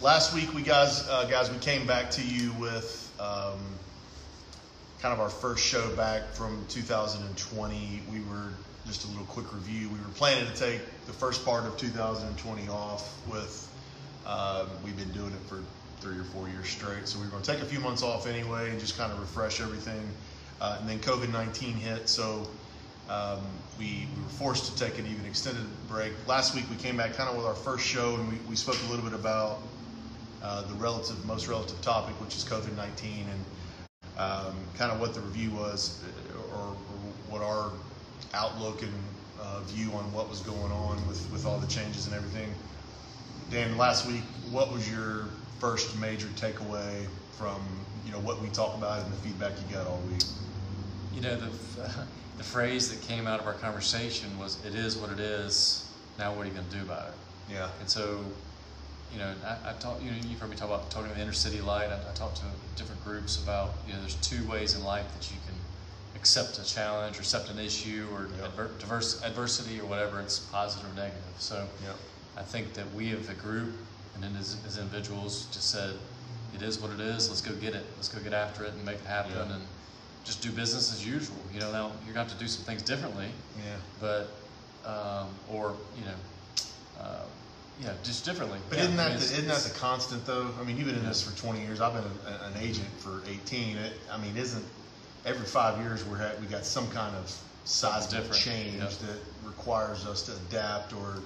last week, we guys, uh, guys, we came back to you with um, kind of our first show back from 2020. We were just a little quick review. We were planning to take the first part of 2020 off with. Um, we've been doing it for three or four years straight, so we were going to take a few months off anyway and just kind of refresh everything. Uh, and then COVID 19 hit, so um, we, we were forced to take an even extended break. Last week we came back kind of with our first show and we, we spoke a little bit about the relative, most relative topic, which is COVID 19, and um, kind of what the review was uh, or, or what our outlook and uh, view on what was going on with, with all the changes and everything. Dan, last week, what was your first major takeaway from you know what we talked about and the feedback you got all week? You know, the, the phrase that came out of our conversation was, it is what it is, now what are you going to do about it? Yeah. And so, you know, I, I talked, you know, you've heard me talk about talking about inner city light. I, I talked to different groups about, you know, there's two ways in life that you can accept a challenge or accept an issue or Yep. adver- diverse adversity or whatever, it's positive or negative. So Yep. I think that we as a group and then as, as individuals just said, it is what it is, let's go get it. Let's go get after it and make it happen Yeah. and just do business as usual. You know, now you're going to have to do some things differently, Yeah. but, um, or, you know, uh, yeah, just differently. But Yeah, isn't I that mean, the, isn't that the constant though? I mean, you've been in Yeah. this for 20 years. I've been a, an agent for 18. It, I mean, isn't every five years we're ha- we got some kind of different. change that requires us to adapt or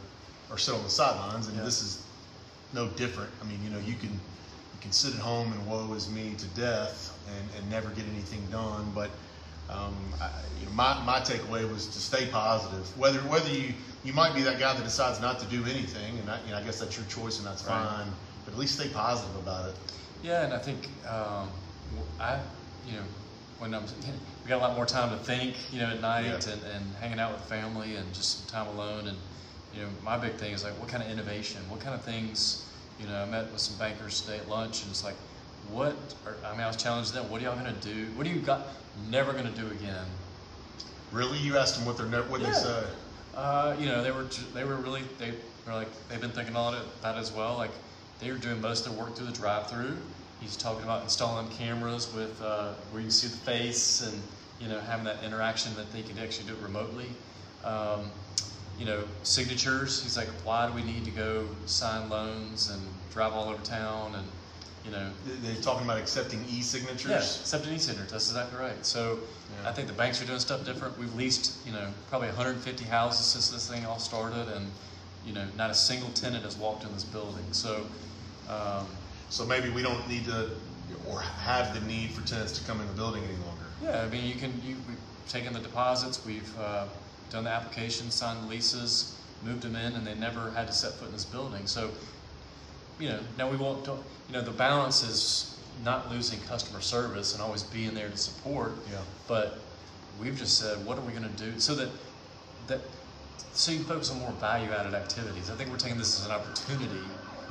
or sit on the sidelines, and this is no different. I mean, you know, you can you can sit at home and woe is me to death and, and never get anything done, but um, I, you know, my, my takeaway was to stay positive. Whether whether you you might be that guy that decides not to do anything, and I, you know, I guess that's your choice and that's Right. fine. But at least stay positive about it. Yeah, and I think um, I, you know, when I'm, we got a lot more time to think, you know, at night Yeah. and, and hanging out with family and just some time alone. And you know, my big thing is like, what kind of innovation? What kind of things? You know, I met with some bankers today at lunch, and it's like, what? Are, I mean, I was challenged them. What are y'all gonna do? What do you got? Never gonna do again? Really, you asked them what they're what Yeah. they say. Uh, you know, they were they were really they were like they've been thinking about it as well. Like they were doing most of their work through the drive-through. He's talking about installing cameras with uh, where you see the face and you know having that interaction that they can actually do it remotely. Um, you know, signatures. He's like, why do we need to go sign loans and drive all over town and you know They- They're talking about accepting e-signatures. Yes, except an e-signatures, That's exactly right. So Yeah. I think the banks are doing stuff different. We've leased, you know, probably 150 houses since this thing all started, and you know, not a single tenant has walked in this building. So um, So maybe we don't need to or have the need for tenants to come in the building any longer. yeah, I mean, you can. You, we've taken the deposits. We've uh, done the applications, signed the leases, moved them in, and they never had to set foot in this building. So you know, now we won't. You know, the balance is not losing customer service and always being there to support. Yeah. But we've just said, what are we going to do so that that so you can focus on more value-added activities. I think we're taking this as an opportunity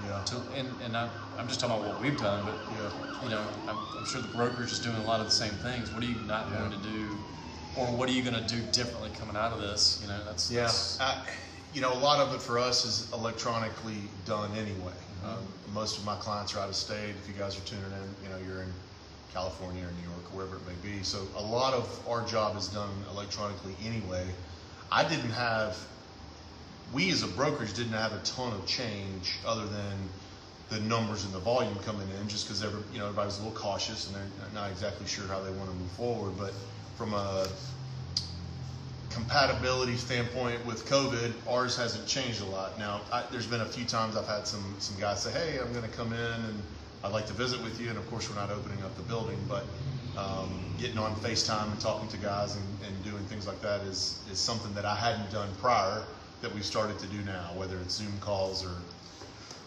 Yeah. to, and, and I, I'm just talking about what we've done, but Yeah. you know, I'm, I'm sure the brokerage is doing a lot of the same things. What are you not Yeah. going to do, or what are you going to do differently coming out of this? You know, that's Yeah, that's- I, you know, a lot of it for us is electronically done anyway. Um, most of my clients are out of state. If you guys are tuning in, you know, you're in California or New York or wherever it may be. So a lot of our job is done electronically anyway. I didn't have, we as a brokerage didn't have a ton of change other than the numbers and the volume coming in, just because every, you know, everybody's a little cautious and they're not exactly sure how they want to move forward. But from a compatibility standpoint with COVID, ours hasn't changed a lot. Now, I, there's been a few times I've had some some guys say, "Hey, I'm going to come in and I'd like to visit with you." And of course, we're not opening up the building, but um, getting on FaceTime and talking to guys and, and doing things like that is is something that I hadn't done prior that we've started to do now. Whether it's Zoom calls or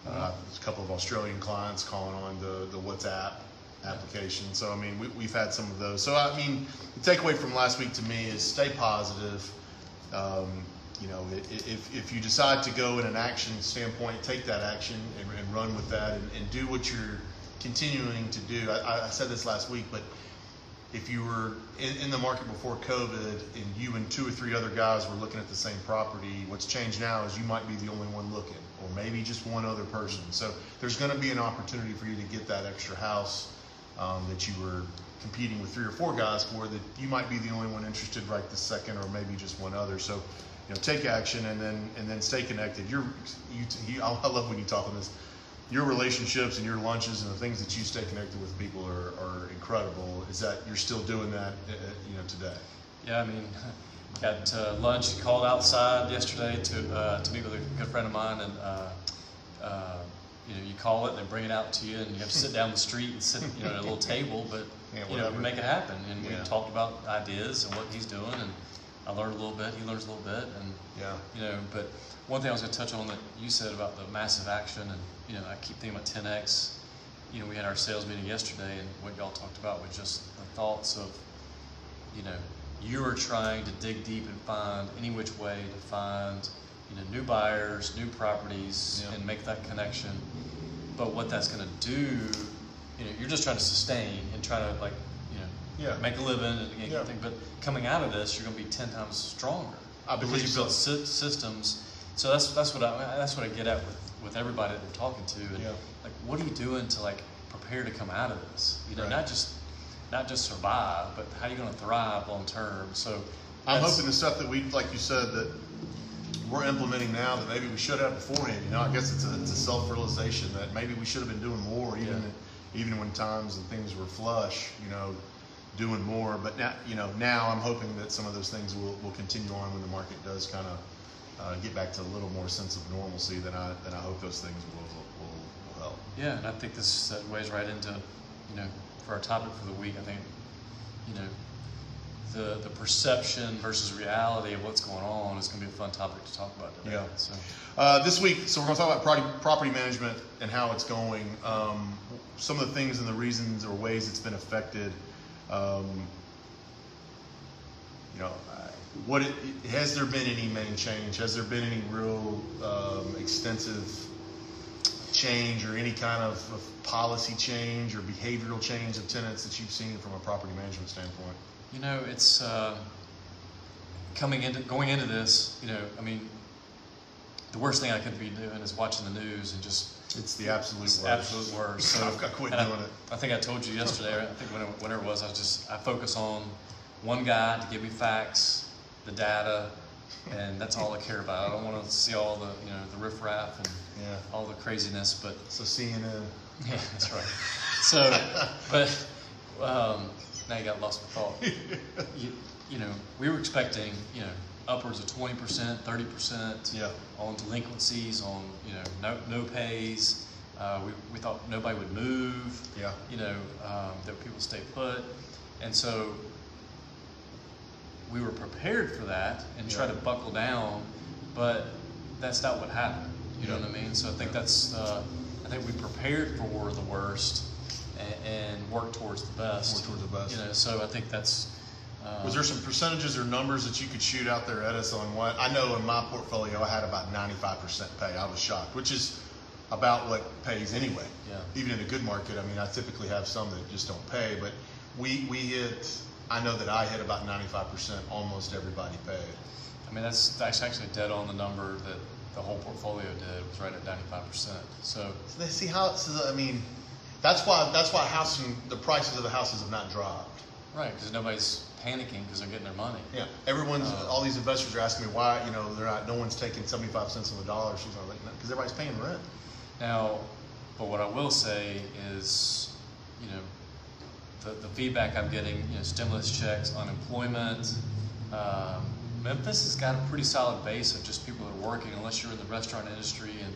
uh, a couple of Australian clients calling on the the WhatsApp application. So I mean, we, we've had some of those. So I mean, the takeaway from last week to me is stay positive. Um, you know, if, if you decide to go in an action standpoint, take that action and, and run with that and, and do what you're continuing to do. I, I said this last week, but if you were in, in the market before COVID and you and two or three other guys were looking at the same property, what's changed now is you might be the only one looking, or maybe just one other person. So there's going to be an opportunity for you to get that extra house um, that you were competing with three or four guys for that you might be the only one interested right this second, or maybe just one other. So you know, take action and then and then stay connected. You're you, you I love when you talk on this your relationships and your lunches and the things that you stay connected with people are, are incredible. Is that you're still doing that, uh, you know, today? Yeah, I mean, got uh, lunch. Called outside yesterday to uh, to meet with a good friend of mine, and uh, uh, you know, you call it, and they bring it out to you, and you have to sit down the street and sit, you know, at a little table, but Yeah, you know, make it happen. And we talked about ideas and what he's doing, and I learned a little bit. He learns a little bit, and Yeah. you know, but one thing I was going to touch on that you said about the massive action, and you know, I keep thinking about 10x. You know, we had our sales meeting yesterday, and what y'all talked about was just the thoughts of, you know, you are trying to dig deep and find any which way to find, you know, new buyers, new properties, Yeah. and make that connection. But what that's going to do, you know, you're just trying to sustain and try to like, you know, Yeah. make a living and, Yeah. thing. But coming out of this, you're going to be ten times stronger. I because you so. built sy- systems. So that's that's what I that's what I get at with, with everybody that we're talking to. And Yeah. Like, what are you doing to like prepare to come out of this? You know, Right. not just not just survive, but how are you going to thrive long term? So I'm hoping the stuff that we, like you said, that we're implementing now that maybe we should have beforehand. You know, I guess it's a, it's a self-realization that maybe we should have been doing more, even Yeah. even when times and things were flush. You know, doing more. But now, you know, now I'm hoping that some of those things will, will continue on when the market does kind of uh, get back to a little more sense of normalcy. Then I then I hope those things will will, will help. Yeah, and I think this weighs right into, you know, for our topic for the week. I think, you know, the the perception versus reality of what's going on is going to be a fun topic to talk about today. Yeah. So Uh, this week, so we're going to talk about property, property management and how it's going. Um, some of the things and the reasons or ways it's been affected. Um, you know, what it, has there been any main change? Has there been any real um, extensive change or any kind of, of policy change or behavioral change of tenants that you've seen from a property management standpoint? You know, it's uh, coming into going into this. You know, I mean, the worst thing I could be doing is watching the news and just It's the absolute it's worst. absolute worst. So I've got quit and I- doing it. I think I told you yesterday. I think whenever, whenever it was, I was just I focus on one guy to give me facts, the data, and that's all I care about. I don't want to see all the you know the riffraff and Yeah. all the craziness, but So CNN. yeah, that's right. So, but um, now you got lost my thought. You, you know, we were expecting, you know, upwards of twenty percent, thirty percent Yeah. on delinquencies, on you know, no no pays. Uh, we we thought nobody would move. Yeah. You know, um, that people stay put, and so we were prepared for that and try to buckle down, but that's not what happened. You know what I mean? So I think that's uh, I think we prepared for the worst and, and worked towards the best. Work towards the best. You know, so I think that's. Uh, Was there some percentages or numbers that you could shoot out there at us on what? I know in my portfolio I had about 95% pay. I was shocked, which is about what pays anyway. Yeah. Even in a good market, I mean, I typically have some that just don't pay, but we we hit. I know that I hit about 95%. Almost everybody paid. I mean, that's that's actually dead on the number that the whole portfolio did was right at ninety five percent. So So they see how. So I mean, that's why that's why housing the prices of the houses have not dropped. right, because nobody's panicking because they're getting their money. Yeah, everyone's Uh, all these investors are asking me why you know they're not no one's taking 75 cents on the dollar. She's like, because everybody's paying rent. Now, but what I will say is, you know, the, the feedback I'm getting, you know, stimulus checks, unemployment. Um, Memphis has got a pretty solid base of just people that are working, unless you're in the restaurant industry and,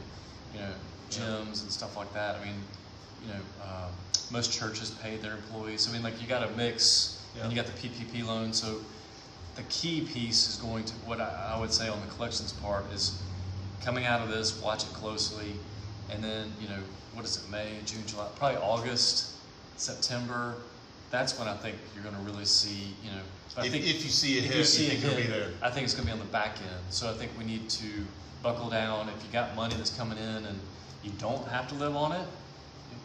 you know, gyms and stuff like that. I mean, you know, um, most churches pay their employees. I mean, like you got a mix, and you got the PPP loan. So the key piece is going to what I, I would say on the collections part is coming out of this, watch it closely, and then you know what is it, May, June, July, probably August, September. that's when I think you're going to really see, you know, I If, think if you see it if hit, you you, see think it be hit, there. I think it's going to be on the back end. So I think we need to buckle down. If you got money that's coming in and you don't have to live on it,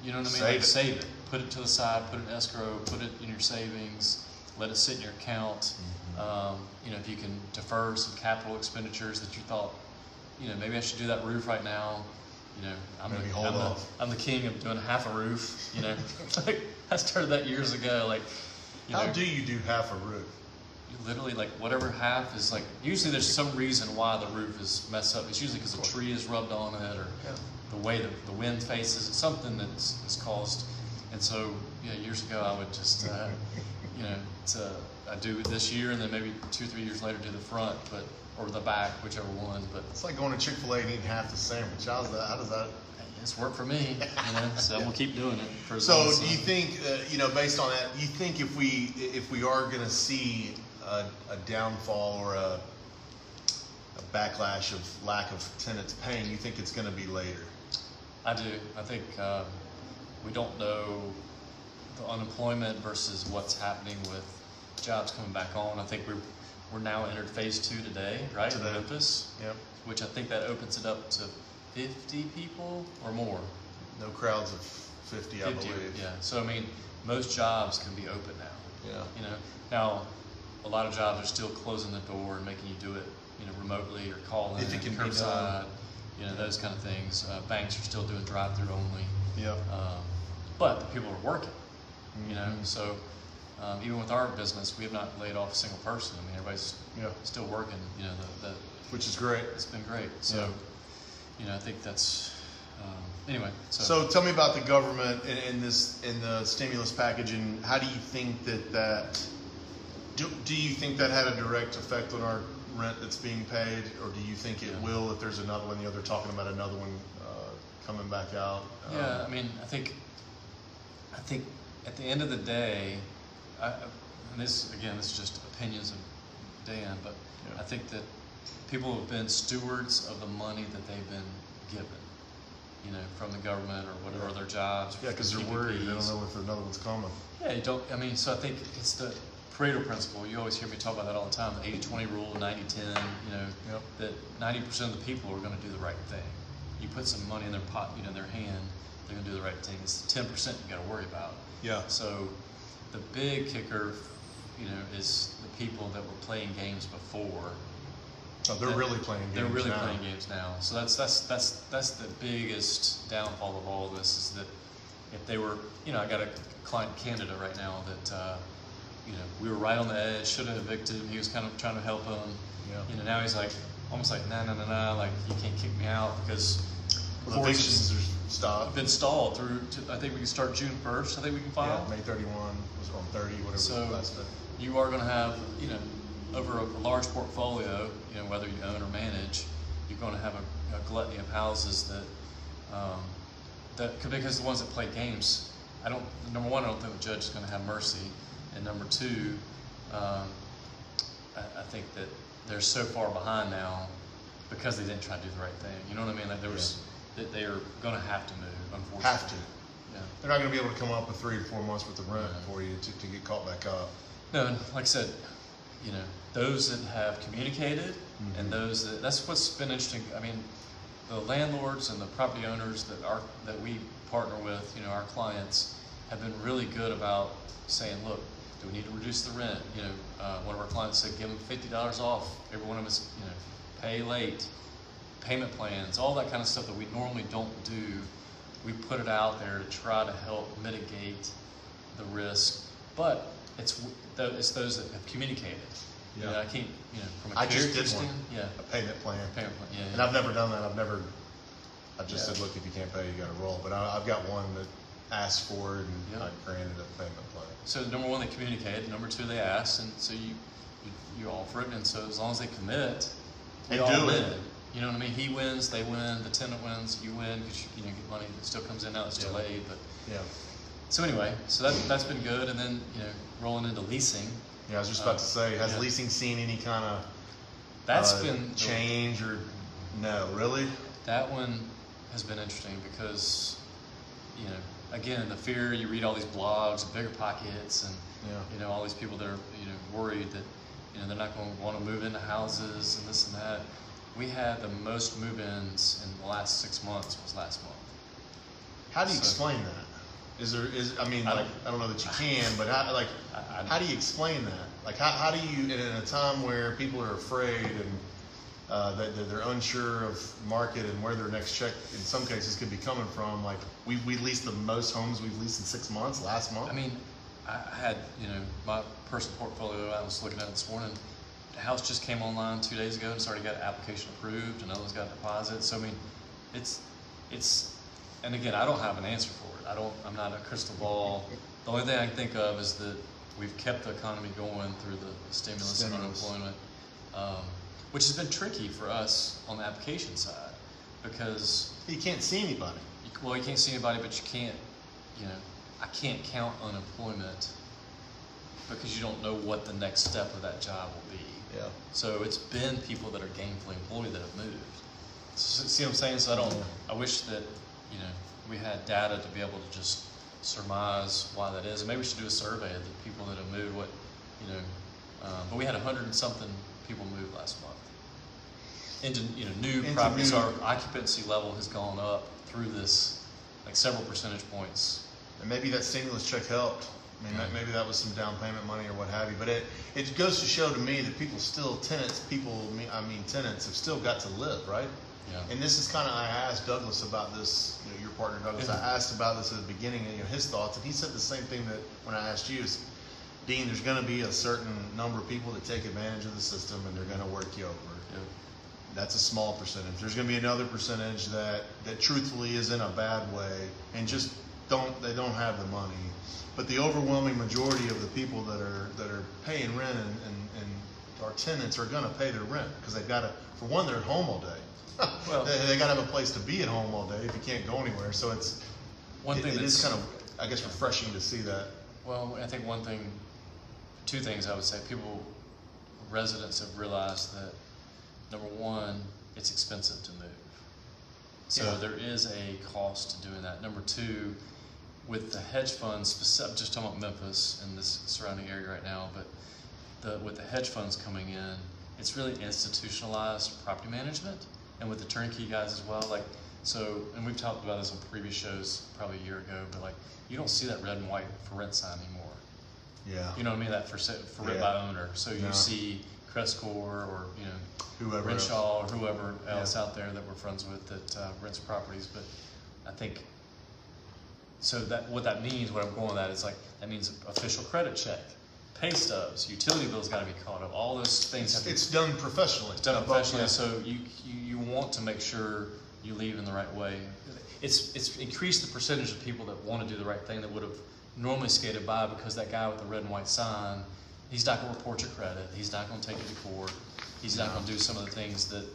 you know what I mean? Save like it. save it. Put it to the side. Put it in escrow. Put it in your savings. Let it sit in your account. Mm-hmm. Um, you know, if you can defer some capital expenditures that you thought, you know, maybe I should do that roof right now. You know, I'm, Maybe the, hold I'm, off. the, I'm the king of doing half a roof. You know, like I started that years ago. Like, you How know, do you do half a roof? Literally like whatever half is like. Usually, there's some reason why the roof is messed up. It's usually because a tree is rubbed on it, or Yeah. the way the, the wind faces. It's something that's is caused. And so, yeah, years ago, I would just, uh, you know, to, I do it this year, and then maybe two, three years later, do the front, but or the back, whichever one. But It's like going to Chick Fil A and eating half the sandwich. How's that? How does that? it's worked for me, you know. So I'm gonna keep doing it for So, do you think, uh, you know, based on that, you think if we if we are going to see a, a downfall or a, a backlash of lack of tenants paying, you think it's going to be later? I do. I think um, we don't know the unemployment versus what's happening with jobs coming back on. I think we're we're now entered phase two today, right? In Memphis, Yep. which I think that opens it up to 50 people or more. No crowds of 50, I believe. yeah. So I mean, most jobs can be open now. Yeah. You know, now a lot of jobs are still closing the door and making you do it, you know, remotely or calling in, If it can curbside, you know, those kind of things. Uh, banks are still doing drive-through only. Yep. Um, but the people are working, you know. Mhm. So um, even with our business, we have not laid off a single person. I mean, everybody's Yeah. still working. You know, the, the, Which is great. it's been great. So, Yeah. you know, I think that's um, anyway. So, So tell me about the government and, in this in the stimulus package, and how do you think that that do, do you think that had a direct effect on our rent that's being paid, or do you think it Yeah. will if there's another one? You know, they're talking about another one uh, coming back out. Um, yeah, I mean, I think, I think at the end of the day, I, and this again, this is just opinions of Dan, but Yeah. I think that people have been stewards of the money that they've been given, you know, from the government or whatever their jobs. yeah, because they're worried. They don't know if another one's coming. Yeah, you don't, I mean, so I think it's the Pareto principle. You always hear me talk about that all the time, the 80-20 rule, 90-10, you know, Yep. that 90% of the people are gonna do the right thing. You put some money in their pot, you know, in their hand, they're gonna do the right thing. It's the 10% you gotta worry about. Yeah. So the big kicker, you know, is the people that were playing games before. So they're that- really playing games They're really now. playing games now. So that's that's that's that's the biggest downfall of all this is that if they were, you know, I got a client in Canada right now that, uh, you know, we were right on the edge, should have evicted him. He was kind of trying to help him. Yeah. You know, now he's like, almost like, nah, nah, nah, nah, like you can't kick me out because Well, evictions are stopped. been stalled through. To, I think we can start June first. I think we can file. Yeah, May 31 was on 30, whatever So the last day. you are going to have, you know, over a, large portfolio, you know, whether you own or manage, you're going to have a, a gluttony of houses that, um, that could, because the ones that play games, I don't, number one, I don't think the judge is going to have mercy. And number two, um, I, I think that they're so far behind now because they didn't try to do the right thing. You know what I mean? Like there was, that they are going to have to move, unfortunately. Have to. Yeah. They're not going to be able to come up with three or four months worth of rent Yeah. for you to, to get caught back up. No, and like I said, you know, those that have communicated Mhm. and those that, that's what's been interesting. I mean, the landlords and the property owners that are, that we partner with, you know, our clients have been really good about saying, look, do we need to reduce the rent? You know, uh, one of our clients said, give them fifty dollars off. Every one of us, you know, pay late, payment plans, all that kind of stuff that we normally don't do. We put it out there to try to help mitigate the risk, but it's it's those that have communicated. You know, Yeah. I can't, you know, from a I just did one. Yeah, A payment plan. payment plan, yeah, And yeah. I've never done that. I've never, I just Yeah. said, look, if you can't pay, you got to roll. But I, I've got one that asked for it and Yeah. I granted a payment plan. So number one, they communicated. Number two, they asked, and so you you, you offer it. And so as long as they commit, all do it. win. You know what I mean? He wins, they win. The tenant wins, you win because you, you know get money that still comes in now. It's Yeah. delayed, but Yeah. so anyway, so that that's been good. And then you know rolling into leasing, Yeah, I was just about to say, has Yeah. leasing seen any kind of that's uh, been change or no? Really? That one has been interesting because, you know, again, the fear you read all these blogs, BiggerPockets, and Yeah. you know all these people that are you know worried that you know they're not going to want to move into houses and this and that. We had the most move-ins in the last six months was last month. How do you So- explain that? Is there is I mean I like don't- I don't know that you can, but how like I- I- how do you explain that? Like how, how do you in a time where people are afraid and uh, that that they're unsure of market and where their next check in some cases could be coming from? Like we we leased the most homes we've leased in six months last month. I mean, I had, you know, my personal portfolio I was looking at this morning. The house just came online two days ago and already got an application approved, another one's got a deposit. So I mean, it's, it's, and again, I don't have an answer for it. I don't, I'm not a crystal ball. The only thing I can think of is that we've kept the economy going through the stimulus and unemployment, um, which has been tricky for us on the application side because you can't see anybody. you, well, you can't see anybody, but you can't, you know, I can't count unemployment because you don't know what the next step of that job will be. Yeah. So it's been people that are gainfully employed that have moved. S- See what I'm saying? So I don't. I wish that you know we had data to be able to just surmise why that is. And maybe we should do a survey of the people that have moved. What you know, um, but we had a hundred and something people move last month into you know new Into properties. new- Our occupancy level has gone up through this like several percentage points. And maybe that stimulus check helped. I mean, that, maybe that was some down payment money or what have you. But it, it goes to show to me that people still, tenants, people, I mean, tenants have still got to live, right? Yeah. And this is kind of, I asked Douglas about this, you know, your partner Douglas, Yeah. I asked about this at the beginning, and you know, his thoughts, and he said the same thing that when I asked you is, Dean, there's gonna be a certain number of people that take advantage of the system and they're gonna work you over. That's a small percentage. There's going to be another percentage that, that truthfully is in a bad way and just don't, they don't have the money. But the overwhelming majority of the people that are, that are paying rent and, and, and our tenants are going to pay their rent because they've got to, for one, they're at home all day. Well- they, they got to have a place to be at home all day if you can't go anywhere. So it's, One it, thing it that's is kind of, I guess, refreshing to see that. Well, I think one thing, two things I would say. People, residents have realized that number one, it's expensive to move. So Yeah. there is a cost to doing that. Number two, with the hedge funds, specific, just talking about Memphis and this surrounding area right now, but the, with the hedge funds coming in, it's really institutionalized property management, and with the turnkey guys as well. Like, so, and we've talked about this on previous shows probably a year ago, but like, you don't see that red and white for rent sign anymore. Yeah. You know what I mean? That for for rent Yeah. by owner. So you No. see Crestcore or you know Whoever else. Renshaw or whoever else Yeah. out there that we're friends with that uh, rents properties. But I think so that what that means, what I'm going with that is like that means official credit check, pay stubs, utility bills got to be caught up. All those things have to It's done professionally. it's done Above- professionally, yeah. so you, you you want to make sure you leave in the right way. It's it's increased the percentage of people that want to do the right thing that would have normally skated by because that guy with the red and white sign, he's not going to report your credit. He's not going to take you to court. He's not going to do some of the things that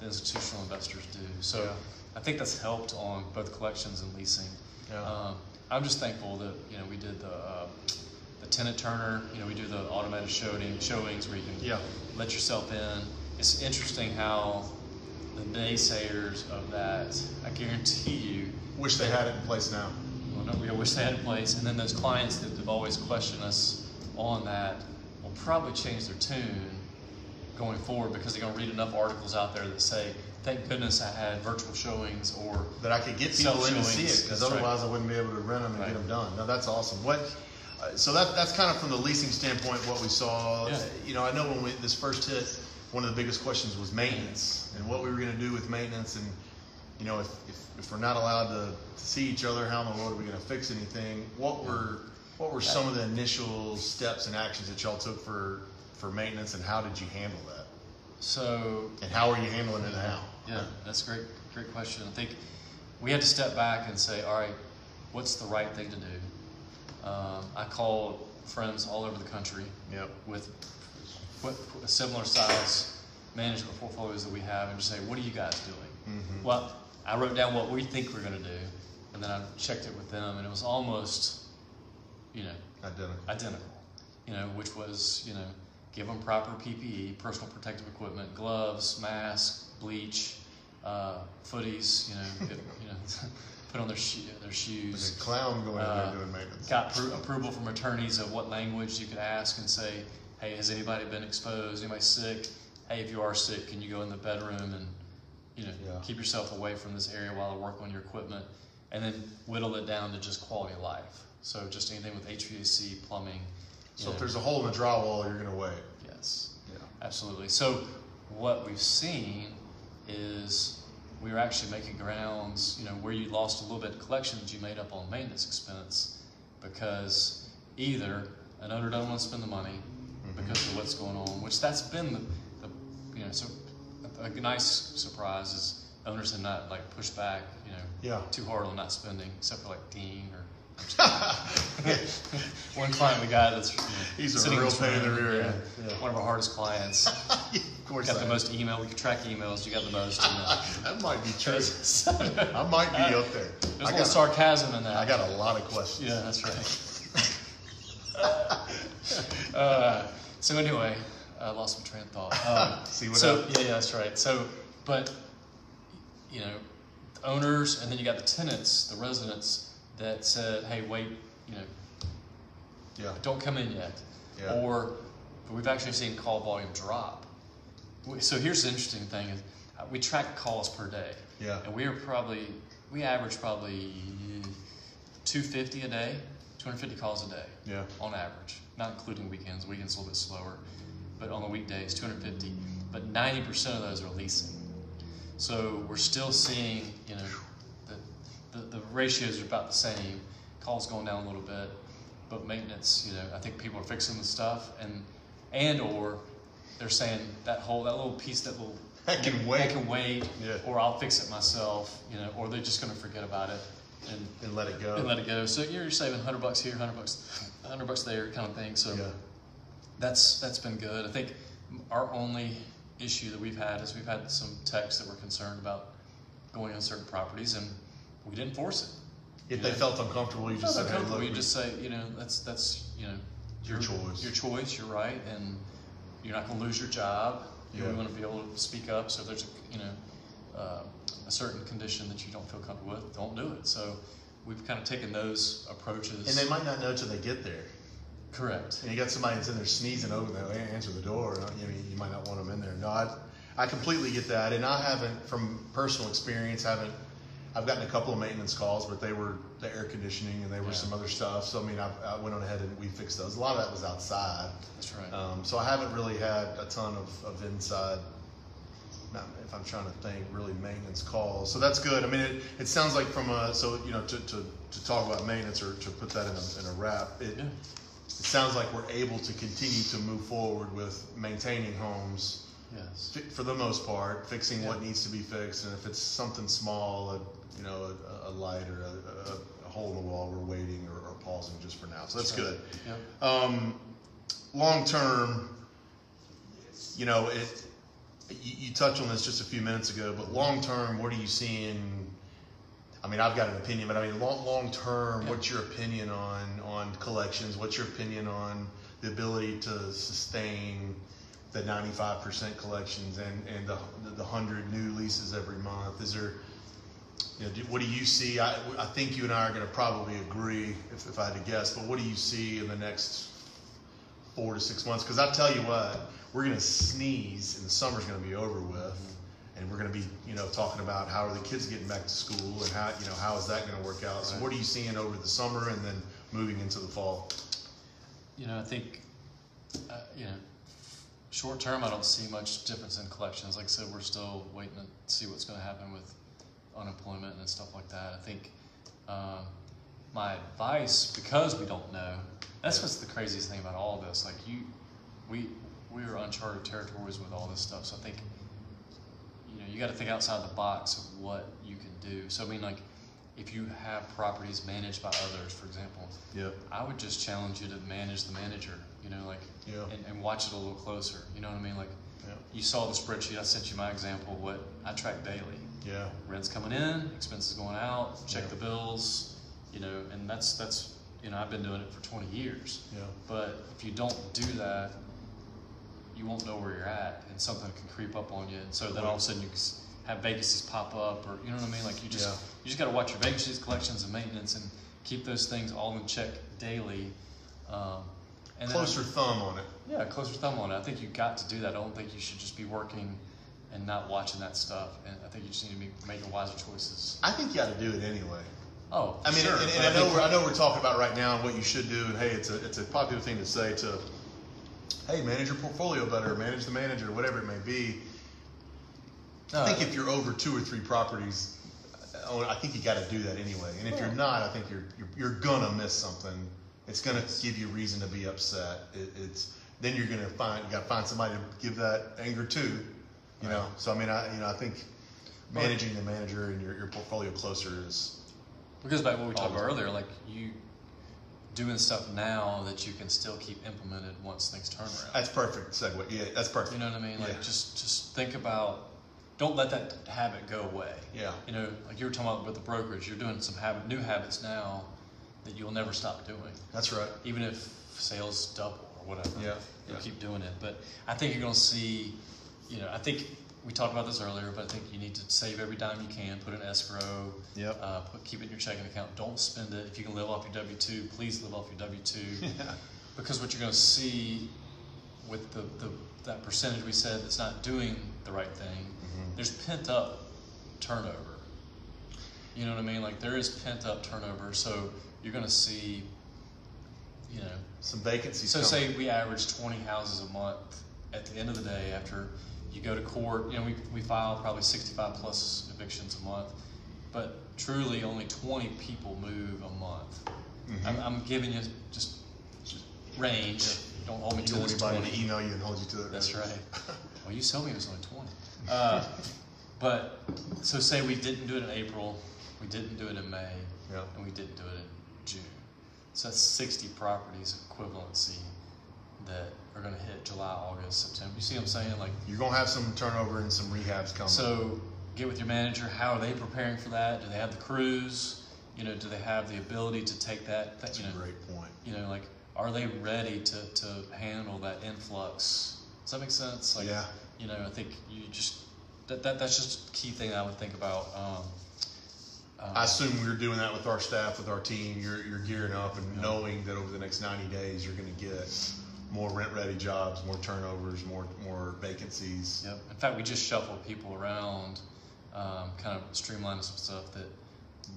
the institutional investors do. So Yeah. I think that's helped on both collections and leasing. Yeah. Um, I'm just thankful that you know we did the uh, the Tenant Turner. You know we do the automated showing showings where you can Yeah. let yourself in. It's interesting how the naysayers of that, I guarantee you, Wish they had it in place now. well, no, we wish they had it in place. And then those clients that have always questioned us on that probably change their tune going forward because they're going to read enough articles out there that say, thank goodness I had virtual showings or that I could get people in to see it because that's right. otherwise I wouldn't be able to rent them and Right. get them done. No, that's awesome. What? Uh, so that that's kind of from the leasing standpoint what we saw. Yeah. You know, I know when we, this first hit, one of the biggest questions was maintenance and what we were going to do with maintenance and you know if, if, if we're not allowed to, to see each other, how in the world are we going to fix anything? What were what were some of the initial steps and actions that y'all took for for maintenance and how did you handle that? so And how are you handling it now? Yeah, that's a great, great question. I think we had to step back and say, all right, what's the right thing to do? Um, I called friends all over the country Yep. with what, similar size management portfolios that we have and just say, what are you guys doing? Mhm. Well, I wrote down what we think we're going to do, and then I checked it with them, and it was almost, you know, Identical. identical, you know, which was, you know, give them proper PPE, personal protective equipment, gloves, mask, bleach, uh, footies, you know, if, you know, put on their shoe, their shoes. a clown going in Uh, there doing maintenance. Got pro- approval from attorneys of what language you could ask and say, hey, has anybody been exposed? Anybody sick? Hey, if you are sick, can you go in the bedroom and, you know, Yeah. keep yourself away from this area while I work on your equipment? And then whittle it down to just quality of life. So just anything with HVAC, plumbing. So if there's a hole in the drywall, you're gonna wait. Yes. Yeah. Absolutely. So what we've seen is we were actually making grounds, you know, where you lost a little bit of collections you made up on maintenance expense because either an owner doesn't want to spend the money mm-hmm. because of what's going on, which that's been the, the you know, so a, a nice surprise is owners have not like pushed back, you know, Yeah. too hard on not spending, except for like Dean or one client we got that's He's a real pain in the rear yeah, end. Yeah. One of our hardest clients. of course, got the am. most email. We can track emails. You got the most. Uh, that might be true. I might be up there. there's a I little got, sarcasm in that. I got a lot of questions. Yeah, that's right. uh, so anyway, I lost my train of thought. Um, See what so happened? yeah, yeah, that's right. So, but you know, owners, and then you got the tenants, the residents that said, "Hey, wait, you know, Yeah. don't come in yet," Yeah. or but we've actually seen call volume drop. So here's the interesting thing: is uh, we track calls per day. Yeah. And we are probably we average probably 250 a day, 250 calls a day. Yeah. On average, not including weekends. Weekends a little bit slower, but on the weekdays 250. But 90% of those are leasing. So we're still seeing, you know, the, the, ratios are about the same. Calls going down a little bit, but maintenance, you know, I think people are fixing the stuff and and or they're saying that whole that little piece that little That can wait. that can wait, Yeah. or I'll fix it myself, you know, or they're just going to forget about it and, And let it go. and let it go. So you're saving hundred bucks here, hundred bucks, hundred bucks there, kind of thing. So yeah. that's that's been good. I think our only issue that we've had is we've had some techs that were concerned about going on certain properties, and we didn't force it. If they Yeah. felt uncomfortable, you just said, "Hey, look, you just say, you know, that's that's you know Your choice. Your choice. You're right, and you're not going to lose your job. You know, Yeah. we want to be able to speak up. So if there's a you know uh, a certain condition that you don't feel comfortable with, don't do it. So we've kind of taken those approaches. and they might not know till they get there. correct. And you got somebody that's in there sneezing over there, they answer the door. I mean, you might not want them in there. No, I, I completely get that, and I haven't, from personal experience, haven't. I've gotten a couple of maintenance calls, but they were the air conditioning and they were Yeah. some other stuff. So I mean, I, I went on ahead and we fixed those. A lot of that was outside. That's right. Um, so I haven't really had a ton of, of inside. Not, if I'm trying to think, really maintenance calls. So that's good. I mean, it, it sounds like from a so you know to, to, to talk about maintenance or to put that in a, in a wrap. It, Yeah. it sounds like we're able to continue to move forward with maintaining homes yes. fi- for the most part, fixing what needs to be fixed, and if it's something small, a, you know, a, a light or a, a, hole in the wall, we're waiting or, or pausing just for now. So that's, right. good. Yep. Um, long term, you know, it. You, you touched on this just a few minutes ago, but long term, what are you seeing? I mean, I've got an opinion, but I mean, long long term, what's your opinion on on collections? What's your opinion on the ability to sustain the ninety five percent collections and and the the hundred new leases every month? Is there you know, what do you see? I, I think you and I are going to probably agree, if, if I had to guess, but what do you see in the next four to six months? Because I tell you what, we're going to sneeze and the summer's going to be over with. And we're going to be, you know, talking about how are the kids getting back to school and how, you know, how is that going to work out? So what are you seeing over the summer and then moving into the fall? You know, I think, uh, you know, short term, I don't see much difference in collections. Like I said, we're still waiting to see what's going to happen with unemployment and stuff like that. I think um, my advice, because we don't know, that's what's the craziest thing about all this. Like you, we we are uncharted territories with all this stuff. So I think you know you got to think outside the box of what you can do. So I mean, like if you have properties managed by others, for example, yeah, I would just challenge you to manage the manager, you know, like, Yeah. and, and watch it a little closer. You know what I mean? Like, Yep. you saw the spreadsheet. I sent you my example. What I track daily: Yeah. rents coming in, expenses going out, check Yeah. the bills. You know, and that's that's you know I've been doing it for 20 years. Yeah. But if you don't do that, you won't know where you're at, and something can creep up on you. And so then all of a sudden you, have vacancies pop up, or you know what I mean. Like you just Yeah. you just got to watch your vacancies, collections, and maintenance, and keep those things all in check daily. Um, and then Closer thumb on it. yeah, closer thumb on it. I think you got to do that. I don't think you should just be working and not watching that stuff. And I think you just need to be making wiser choices. I think you got to do it anyway. Oh, I mean, sure, and, and I know think- we're, I know we're talking about right now and what you should do. And hey, it's a it's a popular thing to say to, hey, manage your portfolio better, manage the manager, whatever it may be. No, I think if you're over two or three properties, uh, I think you got to do that anyway. And if you're not, I think you're, you're you're gonna miss something. It's gonna give you reason to be upset. It, it's then you're gonna find you got to find somebody to give that anger to. You know. So I mean, I you know I think managing the manager and your, your portfolio closer is because back what we talked about earlier. Like you doing stuff now that you can still keep implemented once things turn around. that's perfect segue. Yeah, that's perfect. You know what I mean? Like Yeah. just just think about. Don't let that habit go away. Yeah. You know, like you were talking about with the brokerage, you're doing some habit, new habits now that you'll never stop doing. That's right. even if sales double or whatever. Yeah, You'll yeah. keep doing it. But I think you're going to see, you know, I think we talked about this earlier, but I think you need to save every dime you can, put it in escrow, Yep. uh, put, keep it in your checking account. Don't spend it. If you can live off your W 2, please live off your W 2. Yeah. Because what you're going to see with the, the that percentage we said that's not doing the right thing, Mm-hmm. there's pent up turnover. You know what I mean? Like there is pent up turnover, so you're going to see, you know, Some vacancies. so coming. say we average 20 houses a month. At the end of the day, after you go to court, you know we, we file probably 65 plus evictions a month, but truly only 20 people move a month. Mm-hmm. I'm, I'm giving you just range. Don't hold me you to this want anybody 20. to email you and hold you to it. That's right. Well, you told me it was only 20. Uh, but so say we didn't do it in April, we didn't do it in May, Yeah. and we didn't do it in June. So that's 60 properties equivalency that are going to hit July, August, September. You see what I'm saying? Like, You're gonna have some turnover and some rehabs coming. so get with your manager. How are they preparing for that? Do they have the crews? You know, do they have the ability to take that? that that's you a great point. you know, like, are they ready to, to handle that influx? Does that make sense? Like, Yeah. you know, I think you just, that, that that's just a key thing I would think about. Um, um, I assume we're doing that with our staff, with our team. You're, you're gearing up and knowing that over the next 90 days, you're going to get more rent ready jobs, more turnovers, more, more vacancies. Yep. In fact, we just shuffled people around, um, kind of streamlining some stuff that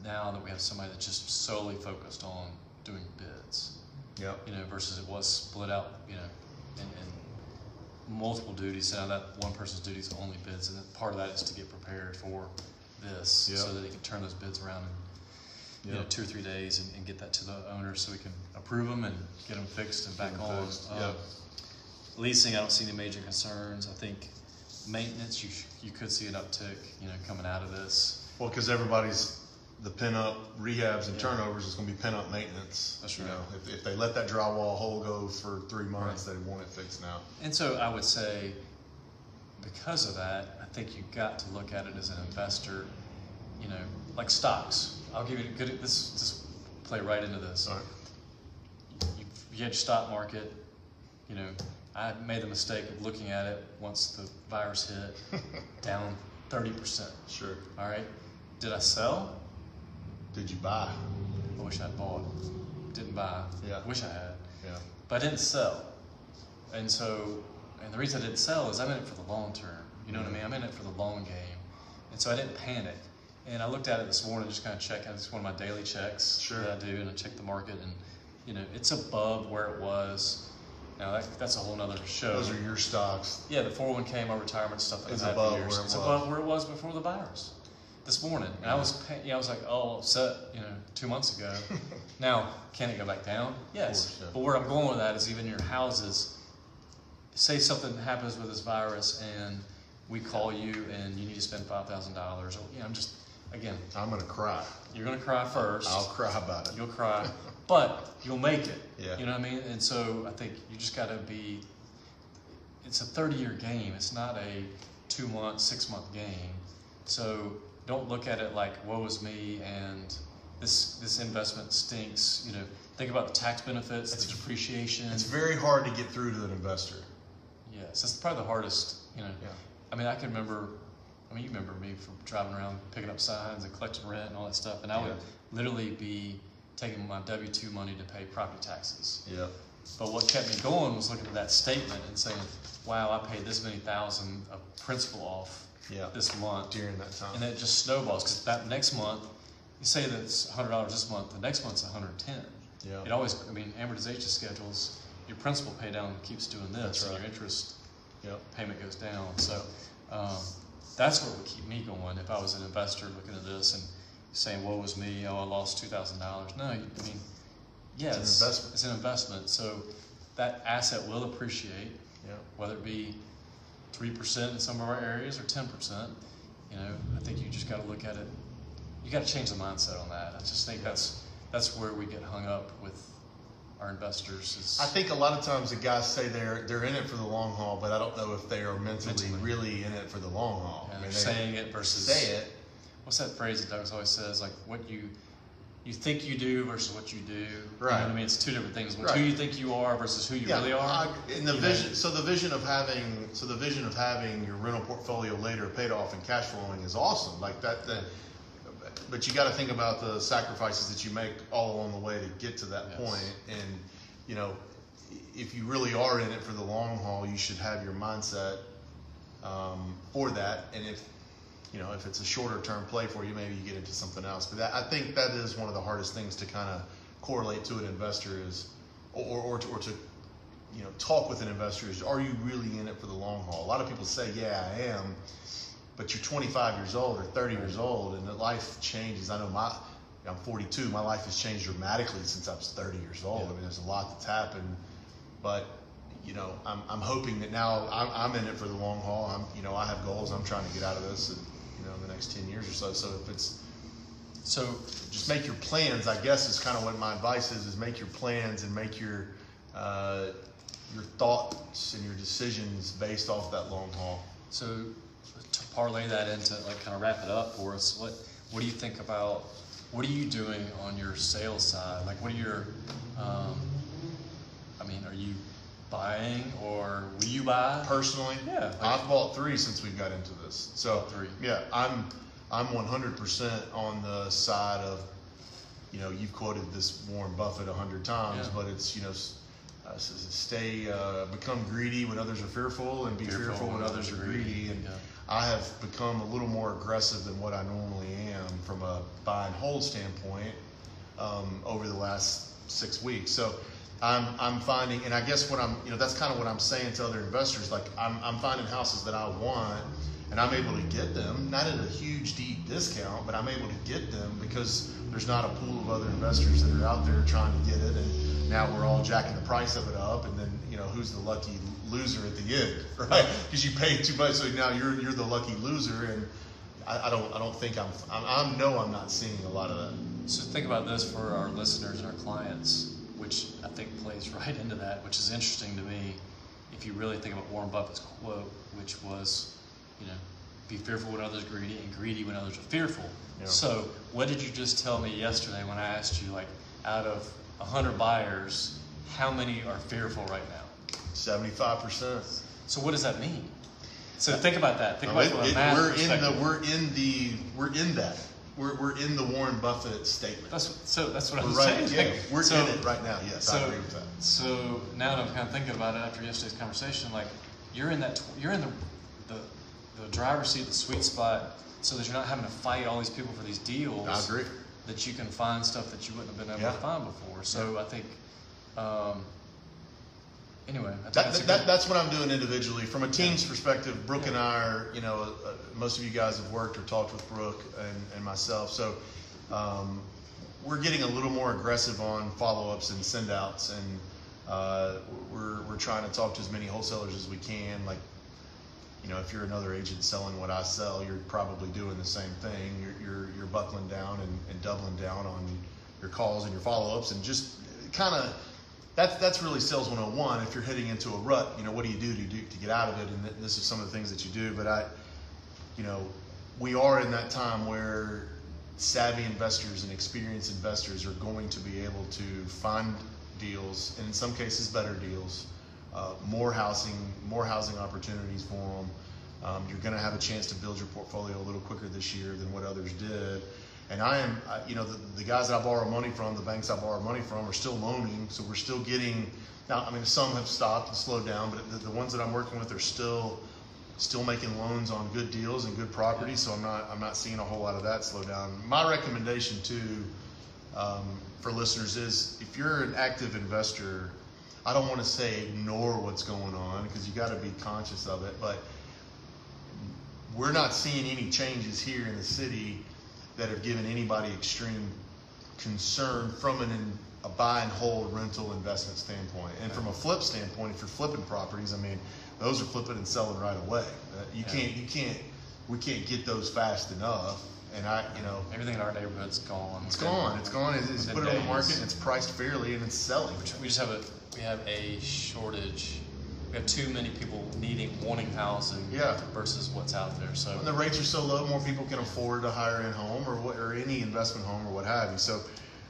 now that we have somebody that's just solely focused on doing bids, Yep. you know, versus it was split out, you know, in, in multiple duties. Now that one person's duty is only bids, and part of that is to get prepared for this Yep. so that they can turn those bids around in you know, two or three days and, and get that to the owner so we can approve them and get them fixed and back on. fixed, Um, yep. Leasing, I don't see any major concerns. I think maintenance, you, sh- you could see an uptick, you know, coming out of this. Well, because everybody's the pin up rehabs and Yeah. turnovers is going to be pin up maintenance. That's You right. know, if, if they let that drywall hole go for three months, they want it fixed now. And so I would say, because of that, I think you've got to look at it as an investor, you know, like stocks. I'll give you a good, this, this play right into this. Right. You, had your stock market. You know, I made the mistake of looking at it once the virus hit, down thirty percent. Sure. All right, did I sell? Did you buy? I wish I'd bought. Didn't buy. Yeah. Wish I had, Yeah. but I didn't sell. And so, and the reason I didn't sell is I'm in it for the long term. You know what I mm-hmm. mean? I'm in it for the long game, and so I didn't panic. And I looked at it this morning, just kind of checking. It's one of my daily checks Sure. that I do, and I check the market, and you know, it's above where it was. Now that, that's a whole nother show. Those are your stocks. yeah, the 401k, my retirement stuff that It's above years. where it it's was. above where it was before the virus. This morning, and I was, pa- yeah, I was like, oh, upset, you know, two months ago. now, can it go back down? Yes. course. But where I'm going with that is even your houses. Say something happens with this virus, and we call you, and you need to spend five thousand dollars. Or you know, I'm just, again, I'm going to cry. you're gonna cry 1st I'll cry about it. You'll cry, but you'll make it. Yeah. You know what I mean? And so I think you just got to be. It's a 30 year game. It's not a two month, six month game. So don't look at it like woe is me and this this investment stinks. You know, think about the tax benefits, the depreciation. It's very hard to get through to an investor. Yes, that's probably the hardest. You know, Yeah. I mean, I can remember I mean, you remember me from driving around picking up signs and collecting rent and all that stuff, and I would literally be taking my W two money to pay property taxes. Yeah. But what kept me going was looking at that statement and saying, "Wow, I paid this many thousand of principal off Yeah. this month," During that time. and it just snowballs because that next month, you say that it's hundred dollars this month, the next month's one hundred ten. Yeah. It always, I mean, amortization schedules, your principal pay down keeps doing this, That's and right. your interest Yep. payment goes down. So um, that's what would keep me going if I was an investor looking at this and saying, "Woe is me! Oh, I lost two thousand dollars." No, I mean, yes, It's an investment. It's an investment. So that asset will appreciate, Yeah. whether it be three percent in some of our areas or ten percent. You know, I think you just got to look at it. You got to change the mindset on that. I just think that's that's where we get hung up with our investors. Is I think a lot of times the guys say they're they're in it for the long haul, but I don't know if they are mentally, Mentally. really in it for the long haul. yeah, I mean, they're they saying it versus say it. What's that phrase that Doug always says? Like what you you think you do versus what you do. You know Right. what I mean, it's two different things. Who Right. you think you are versus who you really are. I- and the You know? vision, so the vision of having, so the vision of having your rental portfolio later paid off and cash flowing is awesome. Like that, that but you got to think about the sacrifices that you make all along the way to get to that Yes. point. And you know, if you really are in it for the long haul, you should have your mindset um, for that. And if you know, if it's a shorter term play for you, maybe you get into something else. But that, I think that is one of the hardest things to kind of correlate to an investor is, or, or, to, or to, you know, talk with an investor is, are you really in it for the long haul? A lot of people say, yeah, I am, but you're 25 years old or 30 years old and life changes. I know my, I'm 42, my life has changed dramatically since I was 30 years old. I mean, there's a lot that's happened, but you know, I'm, I'm hoping that now I'm, I'm in it for the long haul. I'm, you know, I have goals. I'm trying to get out of this, in, you know, in the next 10 years or so. So if it's So just make your plans, I guess is kind of what my advice is, is make your plans and make your, uh, your thoughts and your decisions based off that long haul. So to parlay that into like kind of wrap it up for us, what what do you think about what are you doing on your sales side? Like what are your um, I mean, are you buying or will you buy? Personally, Yeah, like- I've bought three since we got into this. So Three. yeah, I'm I'm 100% on the side of, you know, you've quoted this Warren Buffett a hundred times, Yeah. but it's you know, uh, stay uh, become greedy when others are fearful, and be fearful, when others are greedy. And Yeah. I have become a little more aggressive than what I normally am from a buy and hold standpoint um, over the last six weeks. So I'm, I'm finding, and I guess what I'm, you know, that's kind of what I'm saying to other investors. Like I'm, I'm finding houses that I want, and I'm able to get them, not at a huge deep discount, but I'm able to get them because there's not a pool of other investors that are out there trying to get it, and now we're all jacking the price of it up, and then you know who's the lucky loser at the end, right? Because you paid too much, so now you're you're the lucky loser, and I, I don't I don't think I'm, I'm I'm no I'm not seeing a lot of that. So think about this for our listeners and our clients, which I think plays right into that, which is interesting to me. If you really think about Warren Buffett's quote, which was, you know, be fearful when others are greedy and greedy when others are fearful. Yeah. So what did you just tell me yesterday when I asked you, like, out of 100 buyers, how many are fearful right now? Seventy-five percent. So what does that mean? So think about that. Think about it math we're in the we're in the we're in that. We're, we're in the Warren Buffett statement. That's so. That's what we're I'm right. saying. Yeah, we're so, in it right now. Yes, I agree with that. So now that I'm kind of thinking about it after yesterday's conversation, like you're in that, you're in the, the, the driver's seat, the sweet spot, so that you're not having to fight all these people for these deals. I agree. That you can find stuff that you wouldn't have been able Yeah. to find before. So I think, um, anyway, I think That, that's that, that's what I'm doing individually. From a team's perspective, Brooke and I are, you know, uh, most of you guys have worked or talked with Brooke and, and myself. So um, we're getting a little more aggressive on follow ups and send outs. And uh, we're, we're trying to talk to as many wholesalers as we can. Like, you know, if you're another agent selling what I sell, you're probably doing the same thing. You're, you're, you're buckling down and, and doubling down on your calls and your follow ups and just kind of that's that's really sales 101 if you're heading into a rut you know what do you do to do to get out of it? And th- this is some of the things that you do. But i you know we are in that time where savvy investors and experienced investors are going to be able to find deals and in some cases better deals uh, more housing more housing opportunities for them Um, you're going to have a chance to build your portfolio a little quicker this year than what others did. And I am, you know, the, the guys that I borrow money from, the banks I borrow money from, are still loaning, so we're still getting. Now, I mean, some have stopped and slowed down, but the, the ones that I'm working with are still still making loans on good deals and good property. So I'm not I'm not seeing a whole lot of that slow down. My recommendation too um, for listeners is if you're an active investor, I don't want to say ignore what's going on because you got to be conscious of it, but we're not seeing any changes here in the city that have given anybody extreme concern from an a buy and hold rental investment standpoint. And from a flip standpoint, if you're flipping properties, I mean, those are flipping and selling right away. Uh, you Yeah. can't, you can't, we can't get those fast enough. And I, you know, Everything in our neighborhood's gone. it's gone. It's gone. It's, it's put it on the market. and It's priced fairly, and it's selling. We just have a we have a shortage. We have too many people needing wanting housing Yeah. versus what's out there. So When the rates are so low, more people can afford to hire in home or what, or any investment home or what have you. So,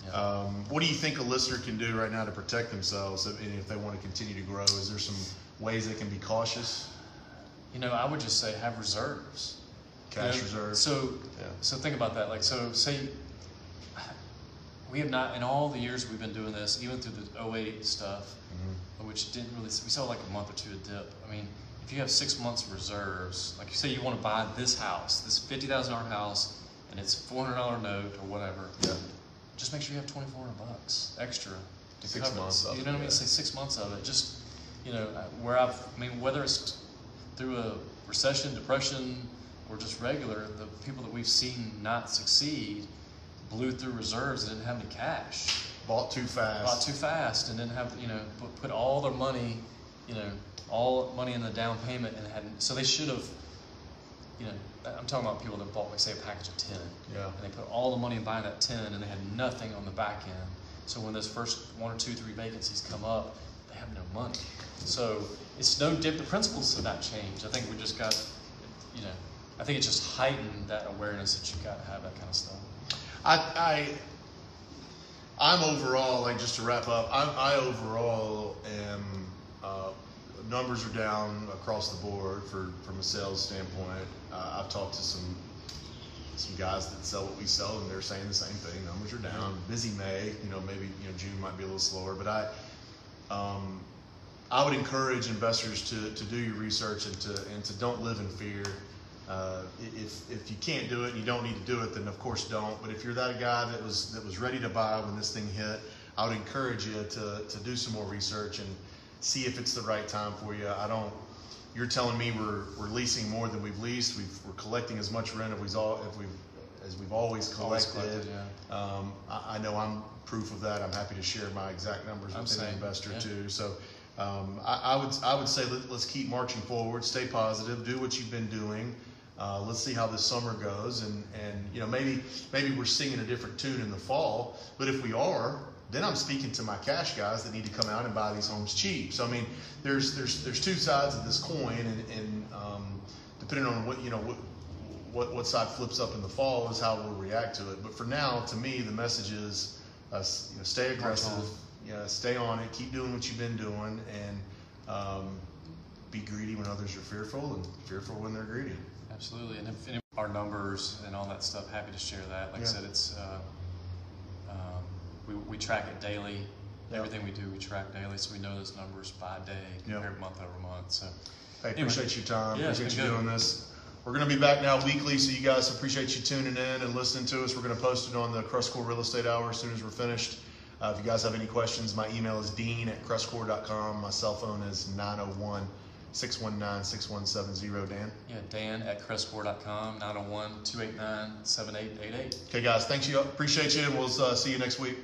Yeah. um, what do you think a listener can do right now to protect themselves if, and if they want to continue to grow? Is there some ways they can be cautious? you know, I would just say have reserves. You Cash know, reserves. So Yeah. so think about that. Like so say we have not in all the years we've been doing this, even through the 08 stuff, Mm-hmm. Which didn't really we saw like a month or two of dip. I mean, if you have six months of reserves, like you say you want to buy this house, this fifty thousand dollar house, and it's four hundred dollar note or whatever, Yeah. just make sure you have twenty four hundred bucks extra to Six cover months it. You know what I mean? Say six months of it. Just you know uh, where I've I mean whether it's through a recession, depression, or just regular, the people that we've seen not succeed blew through reserves and didn't have any cash Bought too fast. bought too fast and didn't have you know put, all their money you know all money in the down payment and hadn't so they should have you know i'm talking about people that bought like say a package of 10 Yeah. and they put all the money in buying that 10 and they had nothing on the back end. So when those first one or two three vacancies come up they have no money. So it's no different the principles have not changed i think we just got you know i think it just heightened that awareness that you got to have that kind of stuff. I, I, I'm overall like just to wrap up. I'm, I overall am. Uh, numbers are down across the board for from a sales standpoint. Uh, I've talked to some some guys that sell what we sell, and they're saying the same thing. Numbers are down. Busy May, you know, maybe you know June might be a little slower, but I. Um, I would encourage investors to, to do your research and to and to don't live in fear. Uh, if if you can't do it and you don't need to do it, then of course don't. But if you're that guy that was that was ready to buy when this thing hit, I would encourage you to to do some more research and see if it's the right time for you. I don't. You're telling me we're we're leasing more than we've leased. We've, we're collecting as much rent as we've all if we've as we've always Always collected. collected, Um, I, I know I'm proof of that. I'm happy to share my exact numbers I'm with any same, investor yeah. too. So um, I, I would I would say let, let's keep marching forward. Stay positive. Do what you've been doing. Uh, let's see how this summer goes, and and you know maybe maybe we're singing a different tune in the fall. But if we are, then I'm speaking to my cash guys that need to come out and buy these homes cheap. So I mean, there's there's there's two sides of this coin, and, and um, depending on what you know what, what what side flips up in the fall is how we'll react to it. But for now, to me, the message is uh, you know, stay aggressive, yeah, stay on it, keep doing what you've been doing, and um, be greedy when others are fearful, and fearful when they're greedy. Absolutely, and if, and if our numbers and all that stuff, happy to share that. Like Yeah. I said, it's uh, um, we, we track it daily. Yeah. Everything we do, we track daily, so we know those numbers by day compared month over month. So Hey, Anyway. appreciate your time. Yeah, appreciate you good. doing this. We're going to be back now weekly, so you guys appreciate you tuning in and listening to us. We're going to post it on the Crestcore Real Estate Hour as soon as we're finished. Uh, if you guys have any questions, my email is dean at crestcore.com. My cell phone is 901 619 6170. Dan. yeah, Dan at crestcore.com, 901 289 7888. Okay, guys, thanks you. Appreciate you, and we'll uh, see you next week.